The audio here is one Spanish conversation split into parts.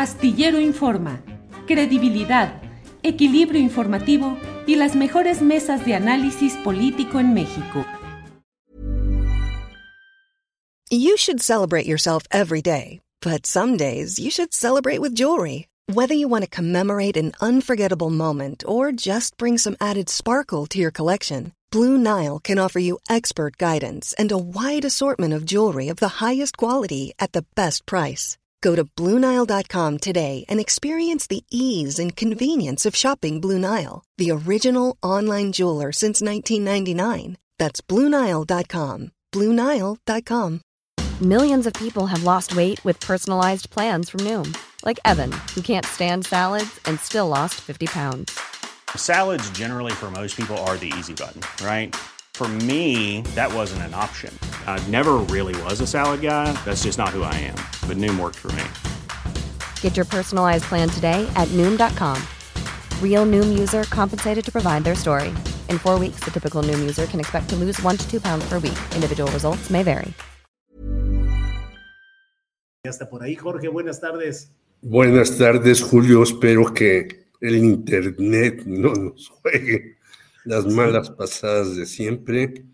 Astillero Informa, credibilidad, equilibrio informativo y las mejores mesas de análisis político en México. You should celebrate yourself every day, but some days you should celebrate with jewelry. Whether you want to commemorate an unforgettable moment or just bring some added sparkle to your collection, Blue Nile can offer you expert guidance and a wide assortment of jewelry of the highest quality at the best price. Go to BlueNile.com today and experience the ease and convenience of shopping Blue Nile, the original online jeweler since 1999. That's BlueNile.com. BlueNile.com. Millions of people have lost weight with personalized plans from Noom, like Evan, who can't stand salads and still lost 50 pounds. Salads, generally, for most people, are the easy button, right? For me, that wasn't an option. I never really was a salad guy. That's just not who I am. But Noom worked for me. Get your personalized plan today at Noom.com. Real Noom user compensated to provide their story. In four weeks, the typical Noom user can expect to lose one to two pounds per week. Individual results may vary. Hasta por ahí, Jorge. Buenas tardes. Buenas tardes, Julio. Espero que el Internet no nos juegue las malas pasadas de siempre.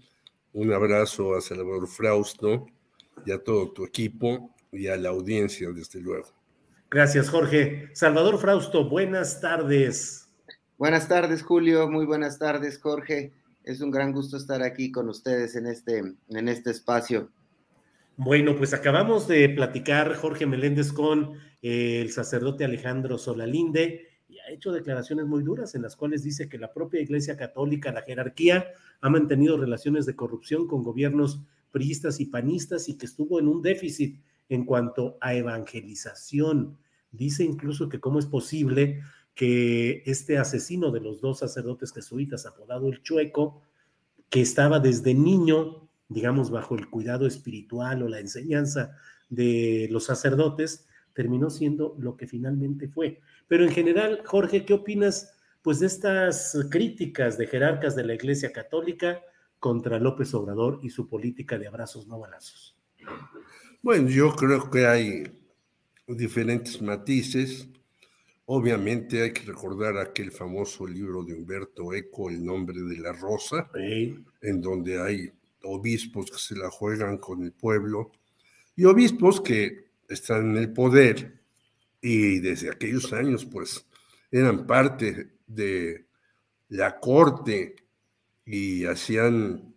Un abrazo a Salvador Frausto y a todo tu equipo y a la audiencia, desde luego. Gracias, Jorge. Salvador Frausto, buenas tardes. Buenas tardes, Julio. Muy buenas tardes, Jorge. Es un gran gusto estar aquí con ustedes en este, en este espacio. Bueno, pues acabamos de platicar, Jorge Meléndez, con el sacerdote Alejandro Solalinde ha hecho declaraciones muy duras en las cuales dice que la propia Iglesia Católica, la jerarquía, ha mantenido relaciones de corrupción con gobiernos priistas y panistas y que estuvo en un déficit en cuanto a evangelización. Dice incluso que cómo es posible que este asesino de los dos sacerdotes jesuitas, apodado el Chueco, que estaba desde niño, digamos, bajo el cuidado espiritual o la enseñanza de los sacerdotes, terminó siendo lo que finalmente fue. Pero en general, Jorge, ¿qué opinas pues de estas críticas de jerarcas de la Iglesia Católica contra López Obrador y su política de abrazos no balazos? Bueno, yo creo que hay diferentes matices. Obviamente hay que recordar aquel famoso libro de Humberto Eco, El nombre de la rosa, Sí. en donde hay obispos que se la juegan con el pueblo y obispos que están en el poder y desde aquellos años pues eran parte de la corte y hacían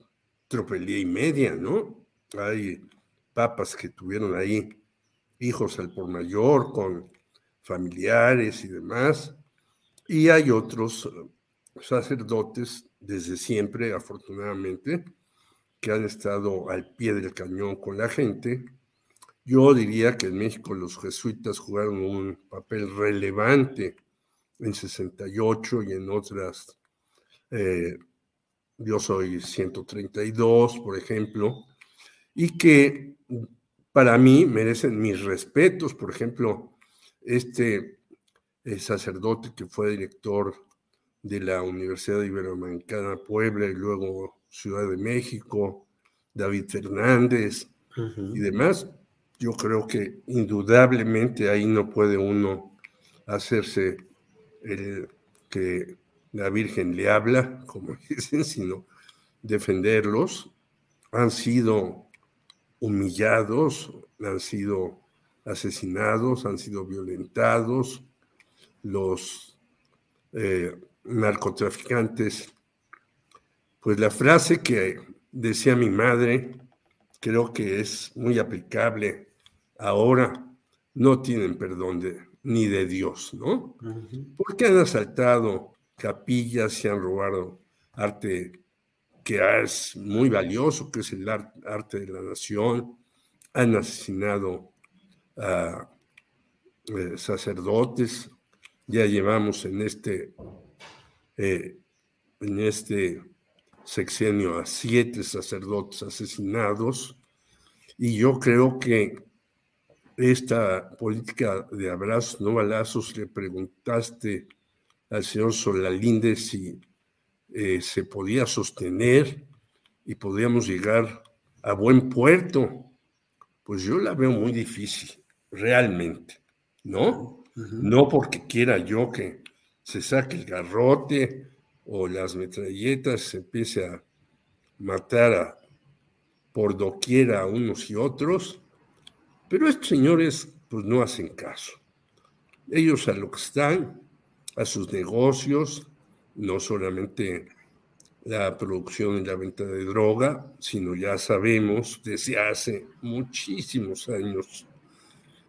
tropelía y media, ¿no? Hay papas que tuvieron ahí hijos al por mayor con familiares y demás, y hay otros eh, sacerdotes desde siempre, afortunadamente, que han estado al pie del cañón con la gente. Yo diría que en México los jesuitas jugaron un papel relevante en 68 y en otras, eh, yo soy 132, por ejemplo, y que para mí merecen mis respetos. Por ejemplo, este eh, sacerdote que fue director de la Universidad Iberoamericana Puebla y luego Ciudad de México, David Fernández y demás, yo creo que indudablemente ahí no puede uno hacerse el que la Virgen le habla, como dicen, sino defenderlos. Han sido humillados, han sido asesinados, han sido violentados, los eh, narcotraficantes. Pues la frase que decía mi madre, creo que es muy aplicable ahora, no tienen perdón de, ni de Dios, ¿no? Porque han asaltado capillas, y han robado arte que es muy valioso, que es el ar- arte de la nación, han asesinado a eh, sacerdotes, ya llevamos en este, eh, en este sexenio a siete sacerdotes asesinados, y yo creo que esta política de abrazos, no balazos, le preguntaste al señor Solalinde si eh, se podía sostener y podíamos llegar a buen puerto. Pues yo la veo muy difícil, realmente. ¿no? No porque quiera yo que se saque el garrote o las metralletas, se empiece a matar a, por doquiera a unos y otros, pero estos señores pues no hacen caso. Ellos a lo que están, a sus negocios, no solamente la producción y la venta de droga, sino ya sabemos desde hace muchísimos años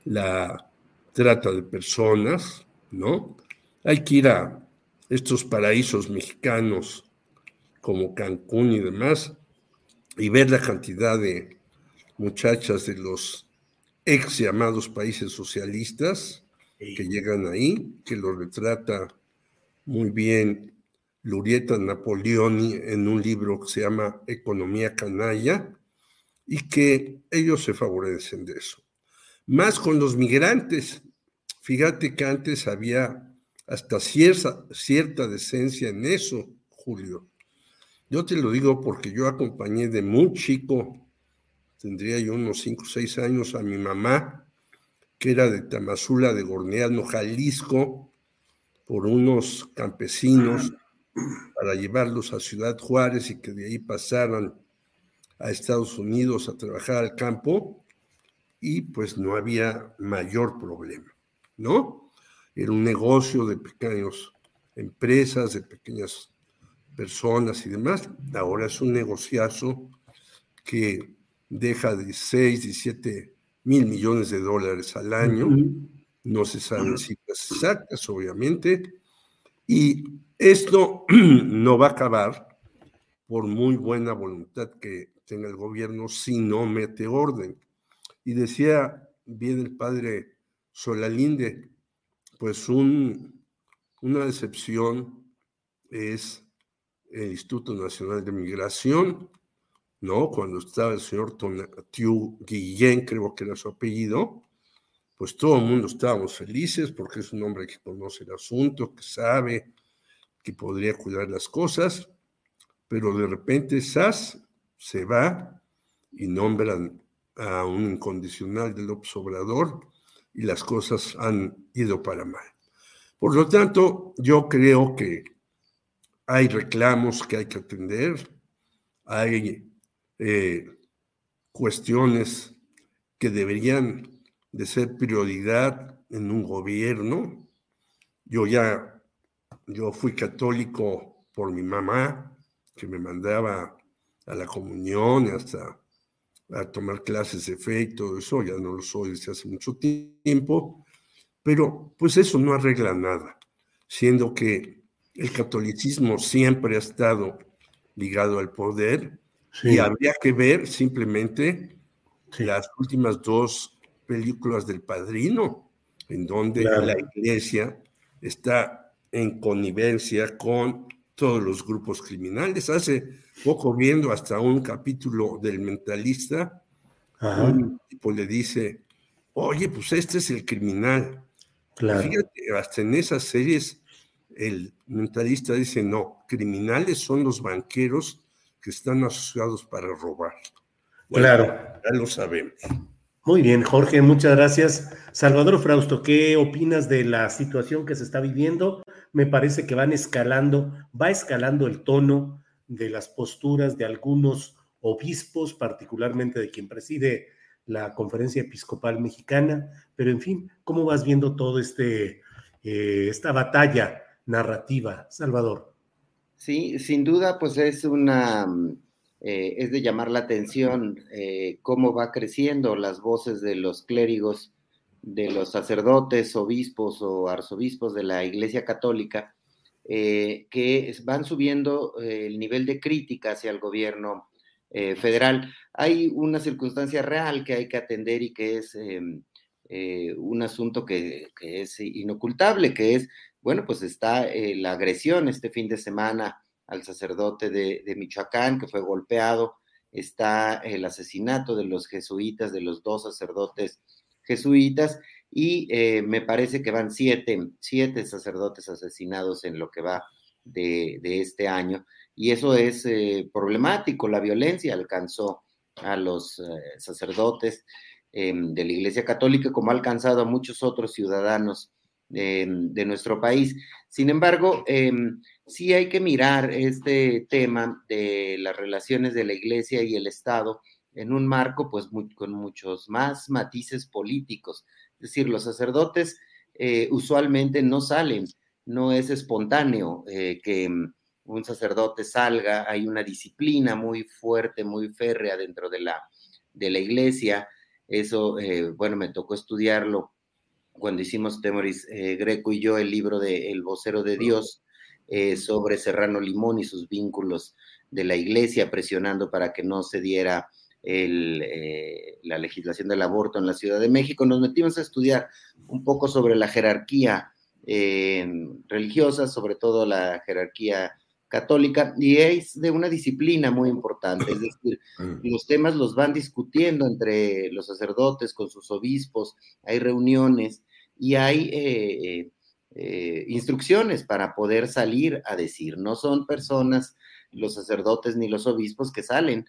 la trata de personas, ¿no? Hay que ir a estos paraísos mexicanos como Cancún y demás y ver la cantidad de muchachas de los ex llamados países socialistas que llegan ahí, que lo retrata muy bien Lurieta Napoleoni en un libro que se llama Economía Canalla, y que ellos se favorecen de eso. Más con los migrantes. Fíjate que antes había hasta cierta, cierta decencia en eso, Julio. Yo te lo digo porque yo acompañé de muy chico, tendría yo unos 5 o 6 años, a mi mamá, que era de Tamazula, de Gorneano, Jalisco, por unos campesinos para llevarlos a Ciudad Juárez y que de ahí pasaran a Estados Unidos a trabajar al campo y pues no había mayor problema, ¿no? Era un negocio de pequeñas empresas, de pequeñas personas y demás. Ahora es un negociazo que deja de 6, 17 mil millones de dólares al año. No se saben cifras exactas, obviamente. Y esto no va a acabar por muy buena voluntad que tenga el gobierno si no mete orden. Y decía bien el padre Solalinde, pues un, una decepción es el Instituto Nacional de Migración, ¿no? Cuando estaba el señor Tiu Guillén, creo que era su apellido, pues todo el mundo estábamos felices porque es un hombre que conoce el asunto, que sabe, que podría cuidar las cosas, pero de repente SAS se va y nombran a un incondicional del obsobrador y las cosas han ido para mal. Por lo tanto, yo creo que hay reclamos que hay que atender, hay eh, cuestiones que deberían de ser prioridad en un gobierno. Yo ya yo fui católico por mi mamá, que me mandaba a la comunión hasta a tomar clases de fe y todo eso, ya no lo soy desde hace mucho tiempo, pero pues eso no arregla nada, siendo que el catolicismo siempre ha estado ligado al poder y habría que ver simplemente las últimas dos películas del Padrino, en donde la iglesia está en connivencia con todos los grupos criminales. Hace poco viendo hasta un capítulo del mentalista, un tipo le dice, oye, pues este es el criminal. Claro. Fíjate, hasta en esas series el mentalista dice, no, criminales son los banqueros que están asociados para robar. claro. Ya lo sabemos. Muy bien, Jorge, muchas gracias. Salvador Frausto, ¿qué opinas de la situación que se está viviendo? Me parece que van escalando, va escalando el tono de las posturas de algunos obispos, particularmente de quien preside la Conferencia Episcopal Mexicana, pero en fin, ¿cómo vas viendo todo este eh, esta batalla narrativa, Salvador? Sí, sin duda, pues es una eh, es de llamar la atención eh, cómo va creciendo las voces de los clérigos, de los sacerdotes, obispos o arzobispos de la Iglesia Católica, eh, que van subiendo el nivel de crítica hacia el gobierno federal. Hay una circunstancia real que hay que atender y que es un asunto que, es inocultable, que es, bueno, pues está la agresión este fin de semana al sacerdote de, Michoacán que fue golpeado, está el asesinato de los jesuitas, de los dos sacerdotes jesuitas, y eh, me parece que van siete, siete sacerdotes asesinados en lo que va de, este año, y eso es eh, problemático, la violencia alcanzó a los eh, sacerdotes, em, de la Iglesia Católica, como ha alcanzado a muchos otros ciudadanos em, de nuestro país. Sin embargo, em, sí hay que mirar este tema de las relaciones de la Iglesia y el Estado en un marco, pues, con muchos más matices políticos. Es decir, los sacerdotes eh, usualmente no salen, no es espontáneo eh, que un sacerdote salga, hay una disciplina muy fuerte, muy férrea dentro de la, de la iglesia. Eso, eh, bueno, me tocó estudiarlo cuando hicimos Temoris eh, Greco y yo el libro de El vocero de Dios eh, sobre Serrano Limón y sus vínculos de la iglesia, presionando para que no se diera el, la legislación del aborto en la Ciudad de México. Nos metimos a estudiar un poco sobre la jerarquía religiosa, sobre todo la jerarquía católica y es de una disciplina muy importante, es decir, los temas los van discutiendo entre los sacerdotes con sus obispos, hay reuniones y hay eh, eh, eh, instrucciones para poder salir a decir, no son personas, los sacerdotes ni los obispos que salen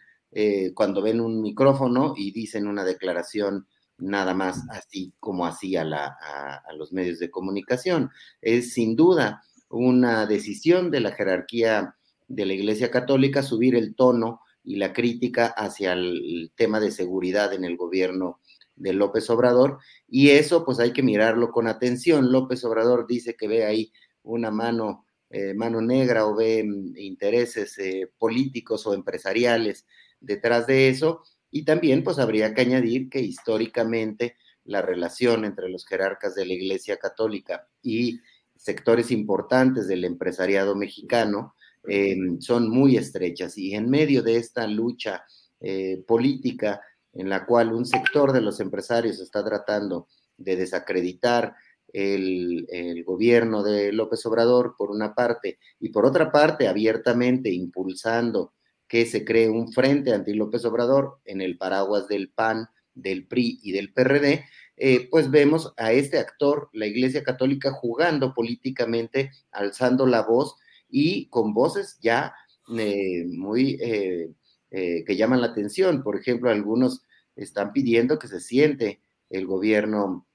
cuando ven un micrófono y dicen una declaración nada más así como así la, a los medios de comunicación. Es sin duda una decisión de la jerarquía de la Iglesia Católica subir el tono y la crítica hacia el tema de seguridad en el gobierno de López Obrador y eso pues hay que mirarlo con atención. López Obrador dice que ve ahí una mano, eh, mano negra o ve mm, intereses eh, políticos o empresariales detrás de eso y también pues habría que añadir que históricamente la relación entre los jerarcas de la Iglesia Católica y sectores importantes del empresariado mexicano eh, son muy estrechas y en medio de esta lucha eh, política en la cual un sector de los empresarios está tratando de desacreditar el, el, gobierno de López Obrador por una parte y por otra parte abiertamente impulsando que se cree un frente anti López Obrador en el paraguas del PAN, del PRI y del PRD, eh, pues vemos a este actor, la Iglesia Católica, jugando políticamente, alzando la voz y con voces ya eh, muy eh, que llaman la atención. Por ejemplo, algunos están pidiendo que se siente el gobierno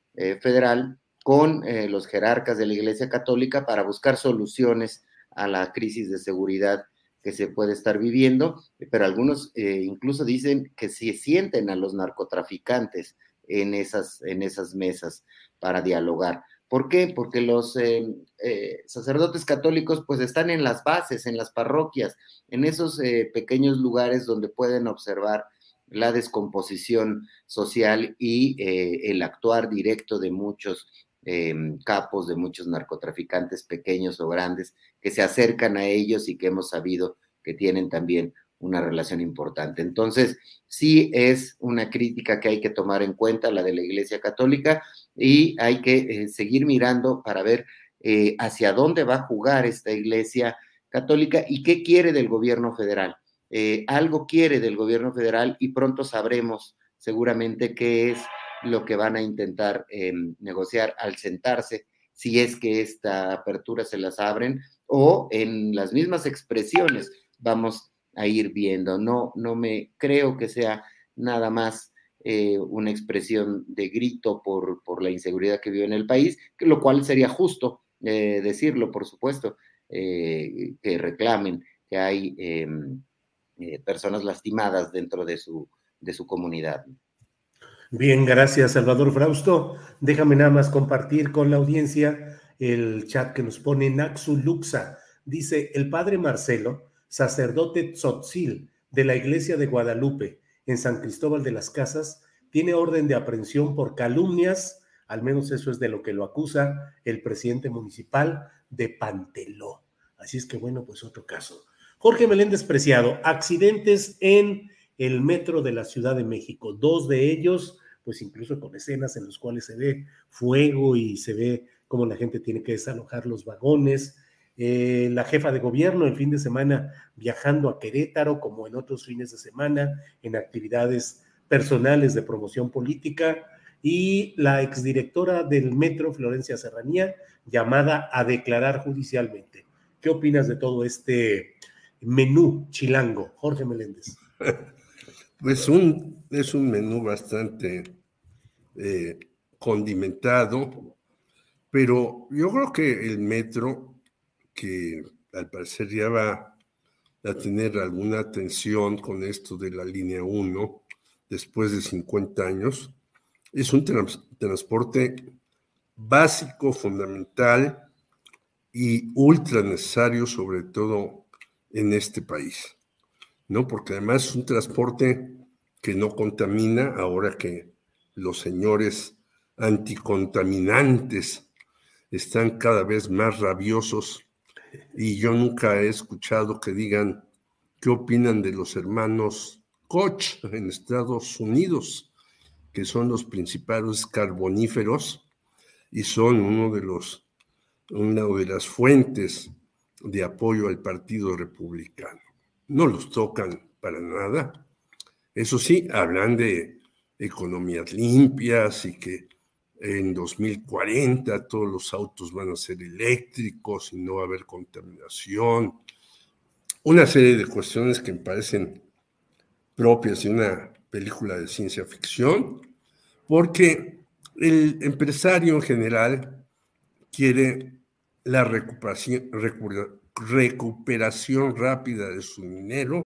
federal con los jerarcas de la Iglesia Católica para buscar soluciones a la crisis de seguridad que se puede estar viviendo, pero algunos incluso dicen que se sienten a los narcotraficantes en esas, en esas mesas para dialogar. ¿Por qué? Porque los eh, eh, sacerdotes católicos pues están en las bases, en las parroquias, en esos eh, pequeños lugares donde pueden observar la descomposición social y el actuar directo de muchos capos, de muchos narcotraficantes pequeños o grandes que se acercan a ellos y que hemos sabido que tienen también una relación importante. Entonces, sí es una crítica que hay que tomar en cuenta, la de la Iglesia Católica, y hay que eh, seguir mirando para ver eh, hacia dónde va a jugar esta Iglesia Católica y qué quiere del gobierno federal. Eh, algo quiere del gobierno federal y pronto sabremos seguramente qué es lo que van a intentar negociar al sentarse, si es que esta apertura se las abren o en las mismas expresiones vamos a ir viendo. No, no me creo que sea nada más eh, una expresión de grito por, por, la inseguridad que vive en el país, lo cual sería justo eh, decirlo, por supuesto, eh, que reclamen que hay em, personas lastimadas dentro de su, de su comunidad. Bien, gracias Salvador Frausto. Déjame nada más compartir con la audiencia el chat que nos pone Naxu Luxa. Dice, el padre Marcelo sacerdote tzotzil de la iglesia de Guadalupe en San Cristóbal de las Casas, tiene orden de aprehensión por calumnias, al menos eso es de lo que lo acusa el presidente municipal de Panteló. Así es que bueno, pues otro caso. Jorge Meléndez Preciado, accidentes en el metro de la Ciudad de México, dos de ellos, pues incluso con escenas en las cuales se ve fuego y se ve cómo la gente tiene que desalojar los vagones, eh, la jefa de gobierno el fin de semana viajando a Querétaro, como en otros fines de semana, en actividades personales de promoción política, y la exdirectora del Metro, Florencia Serranía, llamada a declarar judicialmente. ¿Qué opinas de todo este menú chilango, Jorge Meléndez? Pues un, es un menú bastante eh, condimentado, pero yo creo que el metro, que al parecer ya va a tener alguna atención con esto de la línea 1 después de 50 años, es un transporte básico, fundamental y ultra necesario, sobre todo en este país, ¿no? Porque además es un transporte que no contamina, ahora que los señores anticontaminantes están cada vez más rabiosos y yo nunca he escuchado que digan qué opinan de los hermanos Koch en Estados Unidos, que son los principales carboníferos y son uno de los, una de las fuentes de apoyo al Partido Republicano. No los tocan para nada. Eso sí, hablan de economías limpias y que en 2040 todos los autos van a ser eléctricos y no va a haber contaminación. Una serie de cuestiones que me parecen propias de una película de ciencia ficción, porque el empresario en general quiere la recuperación, recuperación rápida de su dinero.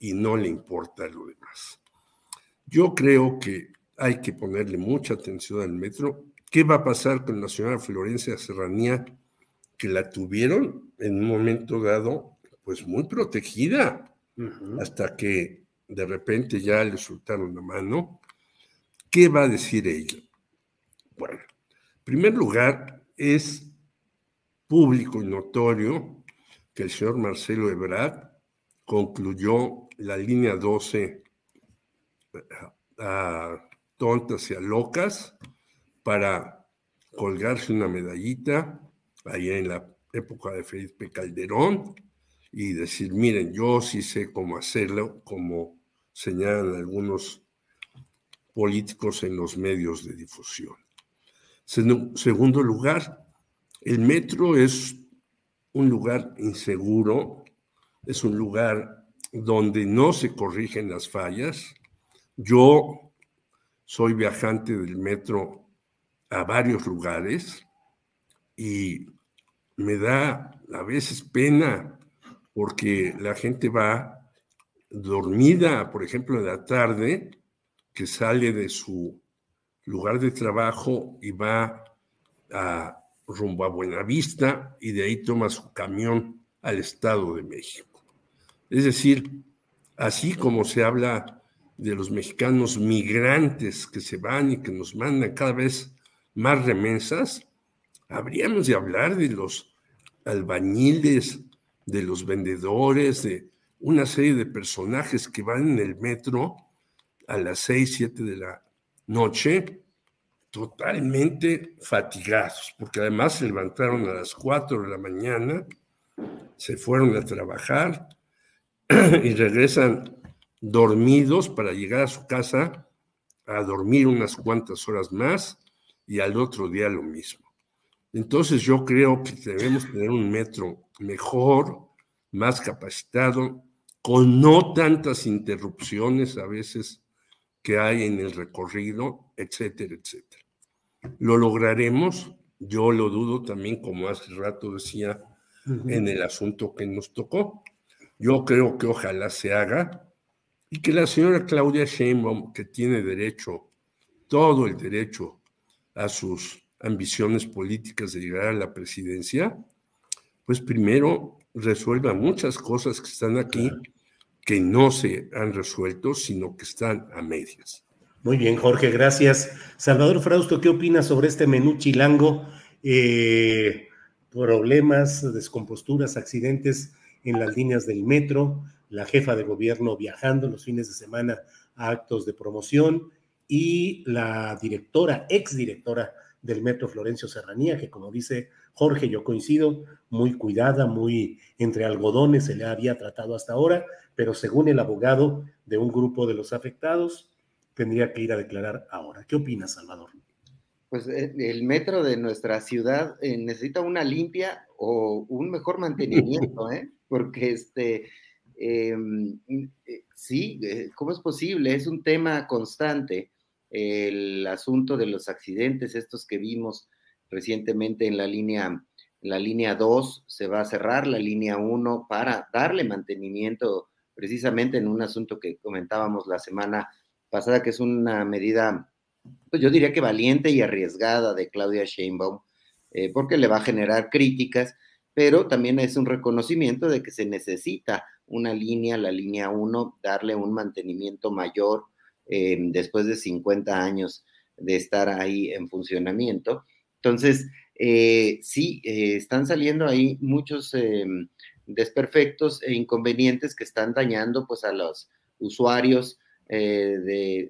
Y no le importa lo demás. Yo creo que hay que ponerle mucha atención al metro. ¿Qué va a pasar con la señora Florencia Serranía, que la tuvieron en un momento dado, pues muy protegida, uh -huh. hasta que de repente ya le soltaron la mano? ¿Qué va a decir ella? Bueno, en primer lugar, es público y notorio que el señor Marcelo Ebrard concluyó la línea 12 a tontas y a locas para colgarse una medallita allá en la época de Felipe Calderón y decir, miren, yo sí sé cómo hacerlo, como señalan algunos políticos en los medios de difusión. Segundo lugar, el metro es un lugar inseguro, es un lugar donde no se corrigen las fallas. Yo soy viajante del metro a varios lugares y me da a veces pena porque la gente va dormida, por ejemplo, en la tarde, que sale de su lugar de trabajo y va a rumbo a Buenavista y de ahí toma su camión al Estado de México. Es decir, así como se habla de los mexicanos migrantes que se van y que nos mandan cada vez más remesas, habríamos de hablar de los albañiles, de los vendedores, de una serie de personajes que van en el metro a las 6, 7 de la noche totalmente fatigados, porque además se levantaron a las 4 de la mañana, se fueron a trabajar y regresan dormidos para llegar a su casa a dormir unas cuantas horas más y al otro día lo mismo. Entonces yo creo que debemos tener un metro mejor, más capacitado, con no tantas interrupciones a veces que hay en el recorrido, etcétera, etcétera. ¿Lo lograremos? Yo lo dudo también, como hace rato decía, uh -huh. en el asunto que nos tocó. Yo creo que ojalá se haga, y que la señora Claudia Sheinbaum, que tiene derecho, todo el derecho a sus ambiciones políticas de llegar a la presidencia, pues primero resuelva muchas cosas que están aquí que no se han resuelto, sino que están a medias. Muy bien, Jorge, gracias. Salvador Frausto, ¿qué opinas sobre este menú chilango? Eh, problemas, descomposturas, accidentes en las líneas del metro, la jefa de gobierno viajando los fines de semana a actos de promoción y la directora, exdirectora del metro Florencio Serranía, que como dice Jorge, yo coincido, muy cuidada, muy entre algodones se le había tratado hasta ahora, pero según el abogado de un grupo de los afectados, tendría que ir a declarar ahora. ¿Qué opinas, Salvador? Pues eh, el metro de nuestra ciudad eh, necesita una limpia o un mejor mantenimiento, ¿eh? Porque este, em, eh, sí, ¿cómo es posible? Es un tema constante el asunto de los accidentes, estos que vimos recientemente en la línea, la línea 2, se va a cerrar la línea 1 para darle mantenimiento precisamente en un asunto que comentábamos la semana pasada, que es una medida, pues yo diría que valiente y arriesgada de Claudia Sheinbaum, eh, porque le va a generar críticas, pero también es un reconocimiento de que se necesita una línea, la línea 1, darle un mantenimiento mayor eh, después de 50 años de estar ahí en funcionamiento. Entonces, eh, sí, están saliendo ahí muchos desperfectos e inconvenientes que están dañando pues a los usuarios eh,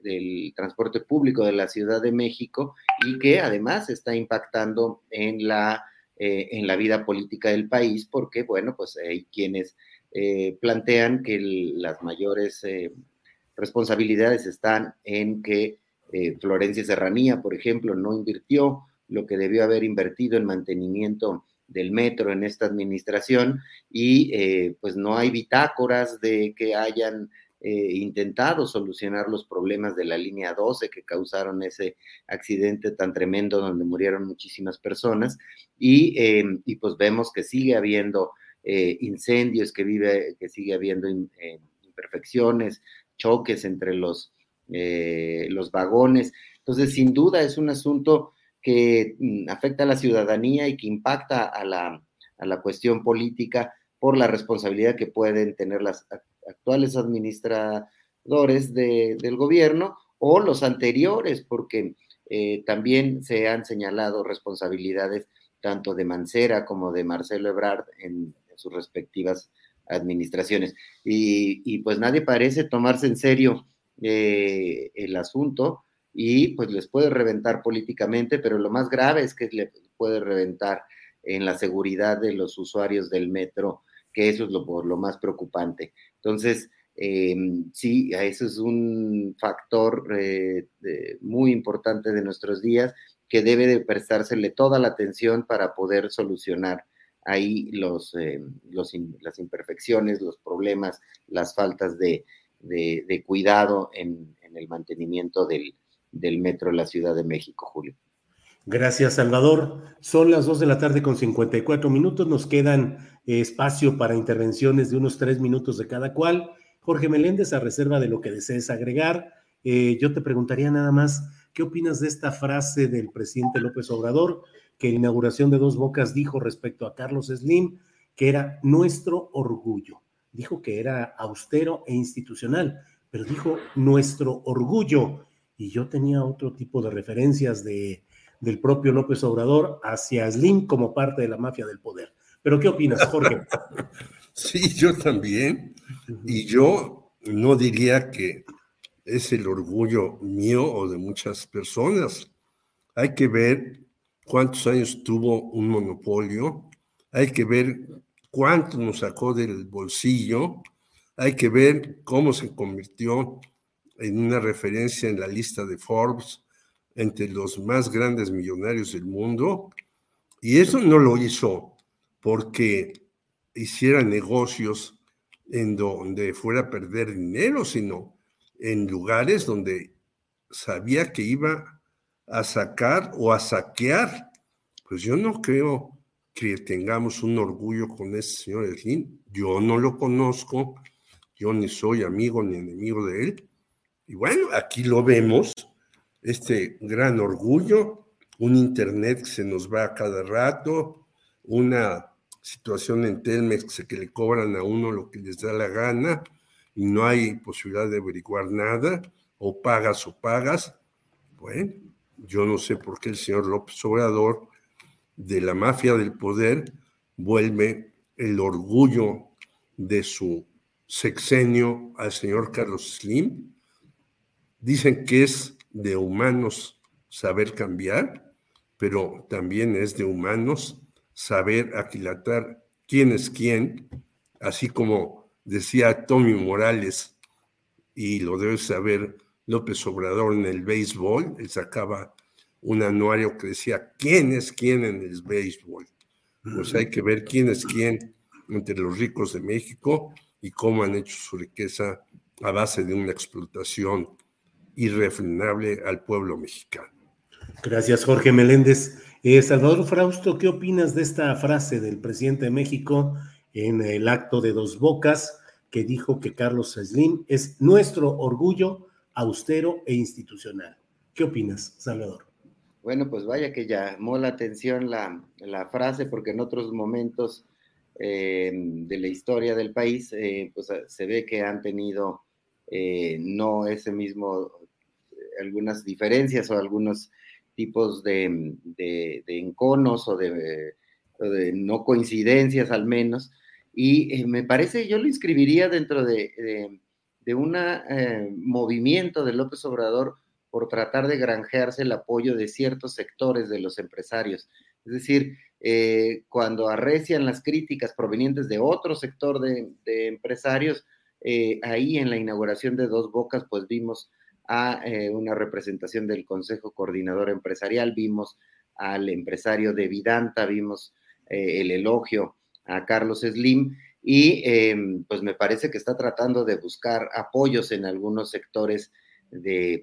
del transporte público de la Ciudad de México y que además está impactando en la, eh, en la vida política del país porque, bueno, pues hay quienes eh, plantean que las mayores responsabilidades están en que Florencia Serranía, por ejemplo, no invirtió lo que debió haber invertido en mantenimiento del metro en esta administración y pues no hay bitácoras de que hayan eh, intentado solucionar los problemas de la línea 12 que causaron ese accidente tan tremendo donde murieron muchísimas personas y, eh, y pues vemos que sigue habiendo eh, incendios, que, vive, que sigue habiendo imperfecciones, choques entre los, los vagones. Entonces, sin duda es un asunto que mm, afecta a la ciudadanía y que impacta a la, a la cuestión política por la responsabilidad que pueden tener las actuales administradores del gobierno o los anteriores, porque eh, también se han señalado responsabilidades tanto de Mancera como de Marcelo Ebrard en, sus respectivas administraciones. Y, pues nadie parece tomarse en serio eh, el asunto y pues les puede reventar políticamente, pero lo más grave es que le puede reventar en la seguridad de los usuarios del metro, que eso es lo, lo más preocupante. Entonces, eh, sí, eso es un factor eh, muy importante de nuestros días que debe de prestársele toda la atención para poder solucionar ahí los, eh, las imperfecciones, los problemas, las faltas de, cuidado en, el mantenimiento del, del metro de la Ciudad de México, Julio. Gracias, Salvador. Son las 2 de la tarde con 54 minutos. Nos quedan espacio para intervenciones de unos tres minutos de cada cual. Jorge Meléndez, a reserva de lo que desees agregar, eh, yo te preguntaría nada más, ¿qué opinas de esta frase del presidente López Obrador que en la inauguración de Dos Bocas dijo respecto a Carlos Slim, que era nuestro orgullo? Dijo que era austero e institucional, pero dijo nuestro orgullo. Y yo tenía otro tipo de referencias de del propio López Obrador hacia Slim como parte de la mafia del poder. Pero ¿qué opinas, Jorge? Sí, yo también. Y yo no diría que es el orgullo mío o de muchas personas. Hay que ver cuántos años tuvo un monopolio, hay que ver cuánto nos sacó del bolsillo, hay que ver cómo se convirtió en una referencia en la lista de Forbes, entre los más grandes millonarios del mundo, y eso no lo hizo porque hiciera negocios en donde fuera a perder dinero, sino en lugares donde sabía que iba a sacar o a saquear. Pues yo no creo que tengamos un orgullo con ese señor Slim. Yo no lo conozco, yo ni soy amigo ni enemigo de él. Y bueno, aquí lo vemos, este gran orgullo, un Internet que se nos va a cada rato, una situación en Telmex que le cobran a uno lo que les da la gana y no hay posibilidad de averiguar nada, o pagas o pagas. Bueno, yo no sé por qué el señor López Obrador de la mafia del poder vuelve el orgullo de su sexenio al señor Carlos Slim. Dicen que es de humanos saber cambiar, pero también es de humanos saber aquilatar quién es quién, así como decía Tommy Morales, y lo debe saber López Obrador en el béisbol, él sacaba un anuario que decía quién es quién en el béisbol. Pues hay que ver quién es quién entre los ricos de México y cómo han hecho su riqueza a base de una explotación irrefrenable al pueblo mexicano. Gracias, Jorge Meléndez. Eh, Salvador Frausto, ¿qué opinas de esta frase del presidente de México en el acto de Dos Bocas que dijo que Carlos Slim es nuestro orgullo austero e institucional? ¿Qué opinas, Salvador? Bueno, pues vaya que llamó la atención la, frase porque en otros momentos eh, de la historia del país, eh, pues se ve que han tenido no ese mismo, algunas diferencias o algunos tipos de, enconos o de, no coincidencias al menos. Y eh, me parece, yo lo inscribiría dentro de, un eh, movimiento de López Obrador por tratar de granjearse el apoyo de ciertos sectores de los empresarios. Es decir, eh, cuando arrecian las críticas provenientes de otro sector de, empresarios, ahí en la inauguración de Dos Bocas, pues vimos a eh, una representación del Consejo Coordinador Empresarial, vimos al empresario de Vidanta, vimos eh, el elogio a Carlos Slim y em, pues me parece que está tratando de buscar apoyos en algunos sectores de,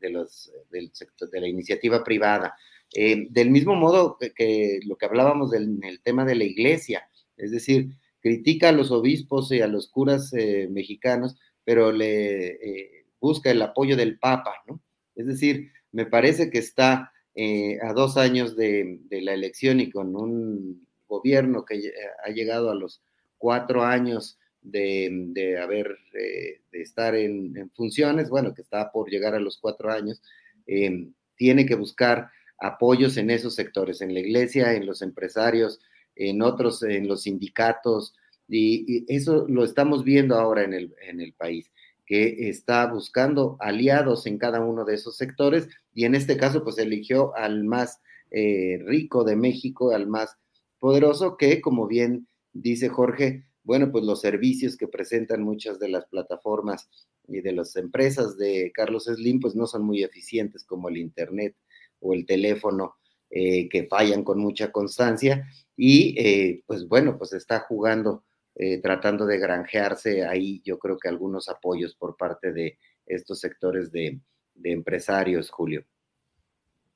los, del sector, de la iniciativa privada. Em, del mismo modo que, lo que hablábamos del tema de la iglesia, es decir, critica a los obispos y a los curas eh, mexicanos, pero le busca el apoyo del Papa, ¿no? Es decir, me parece que está eh, a dos años de, la elección y con un gobierno que ha llegado a los cuatro años de, haber, eh, de estar en, funciones, bueno, que está por llegar a los cuatro años, eh, tiene que buscar apoyos en esos sectores, en la iglesia, en los empresarios, en otros, en los sindicatos, y, eso lo estamos viendo ahora en el, en el país que está buscando aliados en cada uno de esos sectores y en este caso pues eligió al más eh, rico de México, al más poderoso que como bien dice Jorge, bueno pues los servicios que presentan muchas de las plataformas y de las empresas de Carlos Slim pues no son muy eficientes como el internet o el teléfono eh, que fallan con mucha constancia y eh, pues bueno pues está jugando eh, tratando de granjearse ahí, yo creo que algunos apoyos por parte de estos sectores de, empresarios, Julio.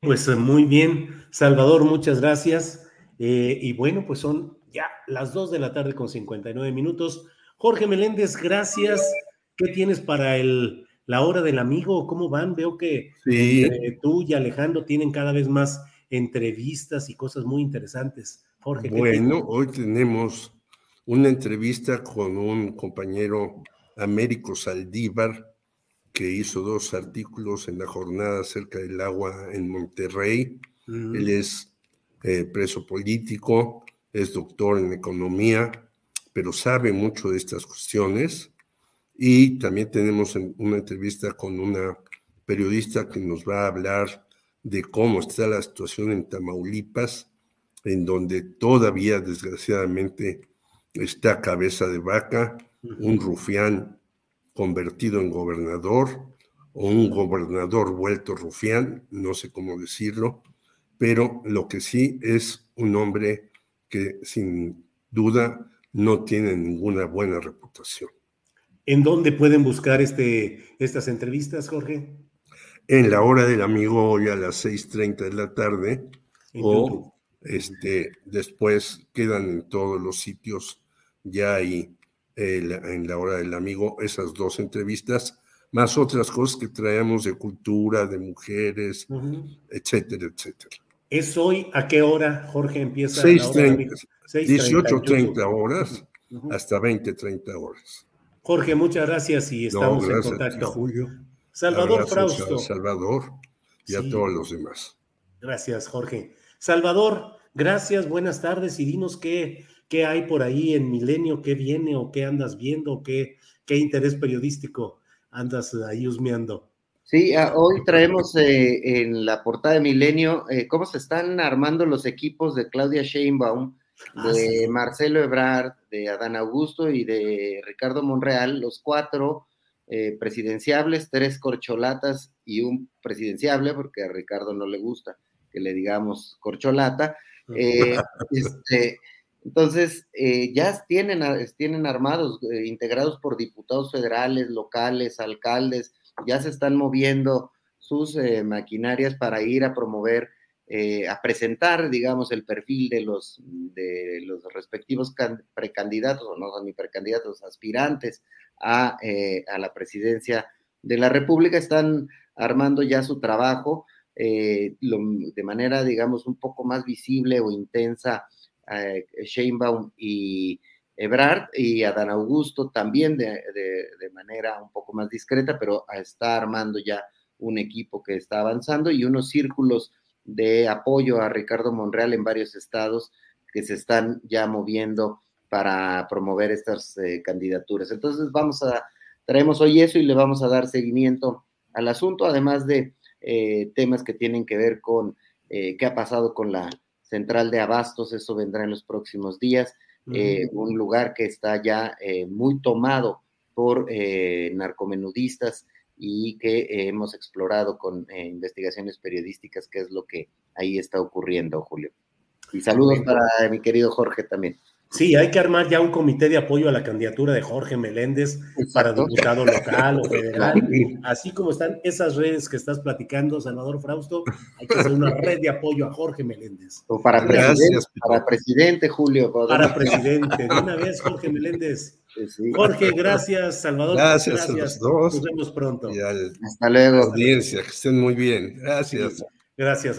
Pues eh, muy bien, Salvador, muchas gracias. Eh, y bueno, pues son ya las 2 de la tarde con 59 minutos. Jorge Meléndez, gracias. ¿Qué tienes para el, la hora del amigo? ¿Cómo van? Veo que tú y Alejandro tienen cada vez más entrevistas y cosas muy interesantes. Jorge. Bueno, hoy tenemos una entrevista con un compañero Américo Saldívar, que hizo dos artículos en la jornada acerca del agua en Monterrey. Él es eh, preso político, es doctor en economía, pero sabe mucho de estas cuestiones. Y también tenemos una entrevista con una periodista que nos va a hablar de cómo está la situación en Tamaulipas, en donde todavía, desgraciadamente, está cabeza de vaca, un rufián convertido en gobernador o un gobernador vuelto rufián, no sé cómo decirlo, pero lo que sí es un hombre que sin duda no tiene ninguna buena reputación. ¿En dónde pueden buscar este, estas entrevistas, Jorge? En la hora del amigo hoy a las 6.30 de la tarde o este, después quedan en todos los sitios ya hay en la hora del amigo esas dos entrevistas, más otras cosas que traemos de cultura, de mujeres, etcétera, etcétera. ¿Es hoy a qué hora, Jorge, empieza? 18.30 horas hasta 20.30 horas. Jorge, muchas gracias y estamos en contacto. Julio. Salvador Frausto. Salvador y a todos los demás. Gracias, Jorge. Salvador, gracias, buenas tardes y dinos qué, qué hay por ahí en Milenio, qué viene o qué andas viendo, qué, qué interés periodístico andas ahí husmeando. Sí, ah, hoy traemos eh, en la portada de Milenio eh, cómo se están armando los equipos de Claudia Sheinbaum, ah, de Marcelo Ebrard, de Adán Augusto y de Ricardo Monreal, los cuatro eh, presidenciables, tres corcholatas y un presidenciable, porque a Ricardo no le gusta que le digamos corcholata. este, entonces, ya tienen, tienen armados, integrados por diputados federales, locales, alcaldes, ya se están moviendo sus eh, maquinarias para ir a promover, eh, a presentar, digamos, el perfil de los, de los respectivos precandidatos, o no son ni precandidatos, aspirantes a, eh, a, la presidencia de la República, están armando ya su trabajo de manera, digamos, un poco más visible o intensa. Sheinbaum y Ebrard y Adán Augusto también de, manera un poco más discreta, pero está armando ya un equipo que está avanzando y unos círculos de apoyo a Ricardo Monreal en varios estados que se están ya moviendo para promover estas eh, candidaturas. Entonces vamos a, traemos hoy eso y le vamos a dar seguimiento al asunto, además de eh, temas que tienen que ver con eh, qué ha pasado con la central de abastos, eso vendrá en los próximos días eh, un lugar que está ya eh, muy tomado por eh, narcomenudistas y que hemos explorado con investigaciones periodísticas qué es lo que ahí está ocurriendo, Julio. Y saludos para mi querido Jorge también. Sí, hay que armar ya un comité de apoyo a la candidatura de Jorge Meléndez para diputado local o federal. Así como están esas redes que estás platicando, Salvador Frausto, hay que hacer una red de apoyo a Jorge Meléndez. O para, presidente, para presidente, Julio. Para presidente. De una vez, Jorge Meléndez. Jorge, gracias. Salvador, gracias. gracias. A los dos. Nos vemos pronto. Hasta luego. Audiencia, que estén muy bien. Gracias. Gracias.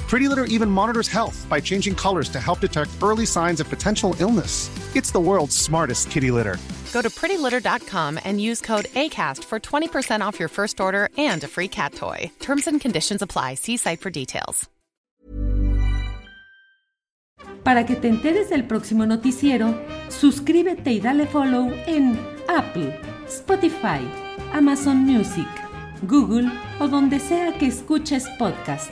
Pretty Litter even monitors health by changing colors to help detect early signs of potential illness. It's the world's smartest kitty litter. Go to prettylitter.com and use code ACAST for 20% off your first order and a free cat toy. Terms and conditions apply. See site for details. Para que te enteres del próximo noticiero, suscríbete y dale follow en Apple, Spotify, Amazon Music, Google o donde sea que escuches podcast.